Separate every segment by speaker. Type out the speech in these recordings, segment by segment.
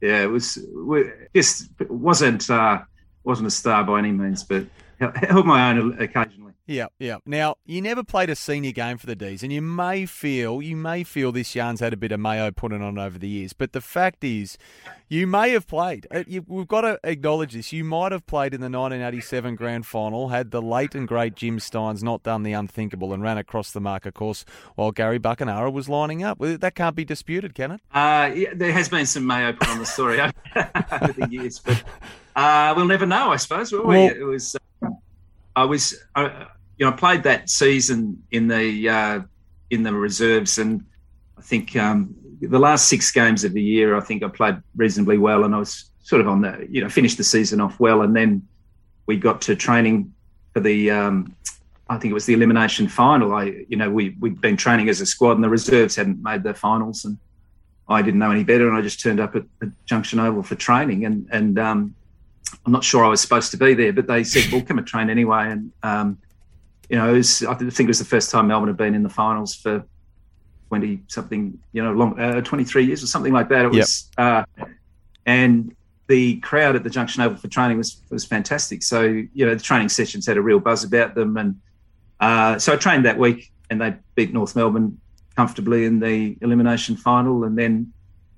Speaker 1: yeah, it was just wasn't uh, wasn't a star by any means, but held my own occasionally.
Speaker 2: Yeah, yeah. Now you never played a senior game for the D's, and you may feel you may feel this yarn's had a bit of mayo put on over the years. But the fact is, you may have played. Uh, you, we've got to acknowledge this. You might have played in the 1987 Grand Final had the late and great Jim Stynes not done the unthinkable and ran across the marker course while Gary Buckenara was lining up. That can't be disputed, can it?
Speaker 1: Uh, yeah, there has been some mayo put on the story over, the years, but uh, we'll never know, I suppose. Will we?
Speaker 2: Well-
Speaker 1: it was. Uh, I was. Uh, you know, I played that season in the uh, in the reserves, and I think um, the last six games of the year, I think I played reasonably well, and I was sort of on the you know finished the season off well, and then we got to training for the. Um, I think it was the elimination final. I, you know, we we'd been training as a squad, and the reserves hadn't made the finals, and I didn't know any better, and I just turned up at, at Junction Oval for training, and and um, I'm not sure I was supposed to be there, but they said, "Well, come and train anyway." And um, you know, it was, I think it was the first time Melbourne had been in the finals for twenty something, you know, long uh, twenty three years or something like that. It
Speaker 2: Yep.
Speaker 1: was, uh, and the crowd at the Junction Oval for training was was fantastic. So you know, the training sessions had a real buzz about them, and uh, so I trained that week, and they beat North Melbourne comfortably in the elimination final, and then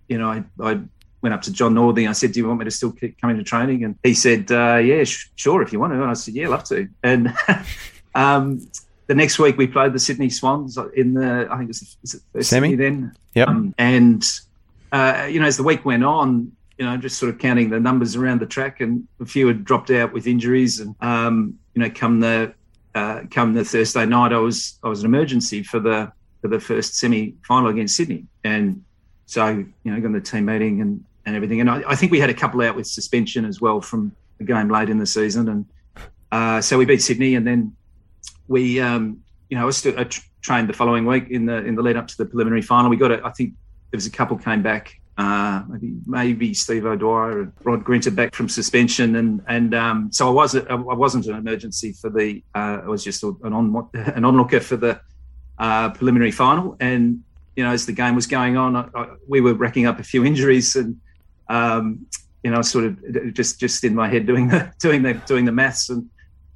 Speaker 1: you know, I, I went up to John Northey. I said, "Do you want me to still keep coming to training?" And he said, uh, "Yeah, sh- sure, if you want to." And I said, "Yeah, love to." And um, the next week we played the Sydney Swans in the, I think it was is it first
Speaker 2: Semi?
Speaker 1: semi then.
Speaker 2: Yep.
Speaker 1: Um, and uh, you know, as the week went on, you know, just sort of counting the numbers around the track, and a few had dropped out with injuries, and um, you know, come the uh, come the Thursday night, I was I was an emergency for the for the first semi final against Sydney, and so you know, got the team meeting and and everything, and I, I think we had a couple out with suspension as well from the game late in the season, and uh, so we beat Sydney, and then we um, you know I was still trained the following week in the in the lead up to the preliminary final. We got a, I think there was a couple came back. Uh, maybe maybe Steve O'Dwyer and Rod Grinter back from suspension, and and um, so I wasn't I wasn't an emergency for the uh, I was just an on an onlooker for the uh, preliminary final, and you know as the game was going on, I, I, we were racking up a few injuries, and um, you know sort of just just in my head doing the doing the doing the maths, and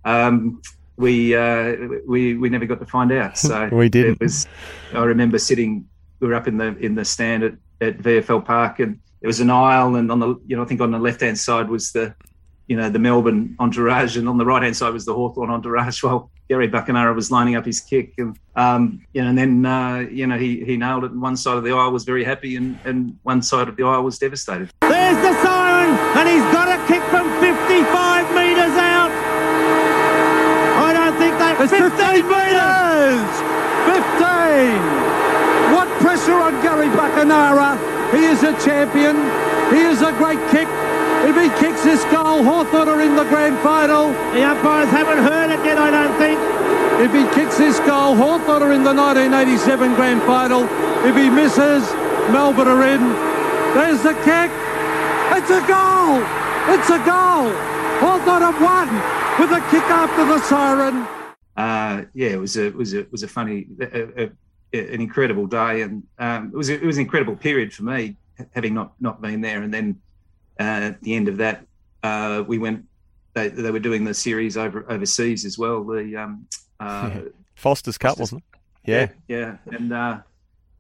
Speaker 1: um, we uh, we we never got to find out. So
Speaker 2: We didn't.
Speaker 1: It was. I remember sitting. We were up in the in the stand at, at VFL Park, and there was an aisle, and on the you know I think on the left hand side was the you know the Melbourne entourage, and on the right hand side was the Hawthorn entourage. Well, Gary Buckenara was lining up his kick, and um, you know, and then uh, you know he he nailed it. And one side of the aisle was very happy, and and one side of the aisle was devastated.
Speaker 3: There's the siren, and he's got a kick from 55 metres out. I don't think that.
Speaker 4: It's 15 metres! 15! What pressure on Gary Buckenara? He is a champion. He is a great kick. If he kicks this goal, Hawthorn are in the grand final.
Speaker 3: The umpires haven't heard it yet, I don't think.
Speaker 4: If he kicks this goal, Hawthorn are in the 1987 grand final. If he misses, Melbourne are in. There's the kick. It's a goal. It's a goal. Hawthorn have won with a kick after the siren.
Speaker 1: Uh, yeah, it was a it was a it was a funny, a, a, an incredible day, and um, it was a, it was an incredible period for me, having not not been there. And then uh, at the end of that, uh, we went. They, they were doing the series over overseas as well. The um, uh,
Speaker 2: Foster's Cup, wasn't it? Yeah.
Speaker 1: yeah, and uh,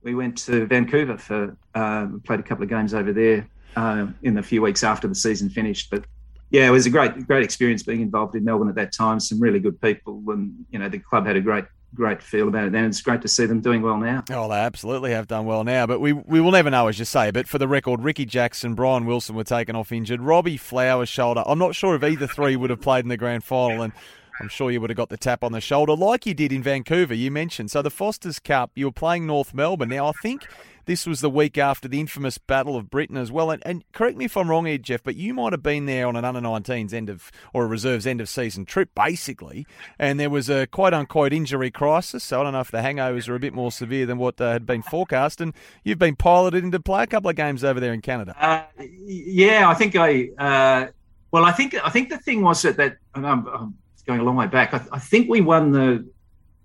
Speaker 1: we went to Vancouver for uh, played a couple of games over there uh, in the few weeks after the season finished. But yeah, it was a great great experience being involved in Melbourne at that time. Some really good people, and you know the club had a great great feel about it. And it's great to see them doing well now.
Speaker 2: Oh, they absolutely have done well now, but we we will never know, as you say. But for the record, Ricky Jackson, Brian Wilson were taken off injured. Robbie Flowers shoulder. I'm not sure if either three would have played in the grand final, and I'm sure you would have got the tap on the shoulder like you did in Vancouver. You mentioned so the Foster's Cup. You were playing North Melbourne. Now I think this was the week after the infamous Battle of Britain as well. And, and correct me if I'm wrong here, Jeff, but you might have been there on an under 19s end of or a reserves end of season trip, basically. And there was a quote unquote injury crisis. So I don't know if the hangovers are a bit more severe than what uh, had been forecast. And you've been piloted into play a couple of games over there in Canada.
Speaker 1: Uh, yeah, I think I. Uh, well, I think I think the thing was that that I'm, I'm going a long way back. I, I think we won the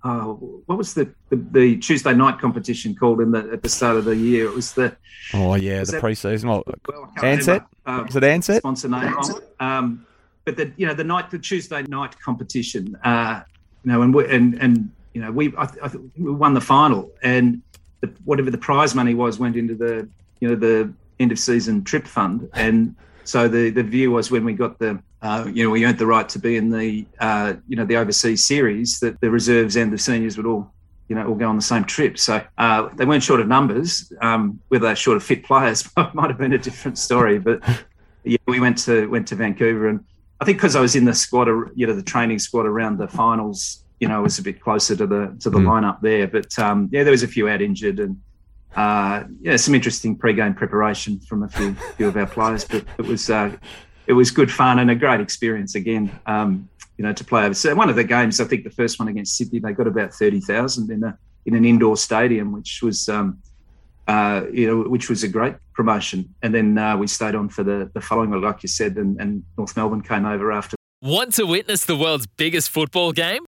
Speaker 1: uh, what was the, the, the Tuesday night competition called in the at the start of the year? It was the
Speaker 2: oh yeah the preseason. Well, well Ansett um, was it Ansett
Speaker 1: sponsor name? Um, but the you know the night the Tuesday night competition, uh, you know, and we, and and you know we I, I we won the final, and the, whatever the prize money was went into the you know the end of season trip fund, and so the the view was when we got the uh, you know, we earned the right to be in the, uh, you know, the overseas series that the reserves and the seniors would all, you know, all go on the same trip. So uh, they weren't short of numbers. Um, whether they're short of fit players might have been a different story. But yeah, we went to went to Vancouver, and I think because I was in the squad, you know, the training squad around the finals, you know, I was a bit closer to the to the mm. lineup there. But um, yeah, there was a few out injured and. Uh, yeah, some interesting pre-game preparation from a few few of our players, but it was uh, it was good fun and a great experience again. Um, you know, to play over. So one of the games, I think the first one against Sydney, they got about thirty thousand in a in an indoor stadium, which was um, uh, you know, which was a great promotion. And then uh, we stayed on for the the following, like you said, and, and North Melbourne came over after
Speaker 5: Want to witness the world's biggest football game?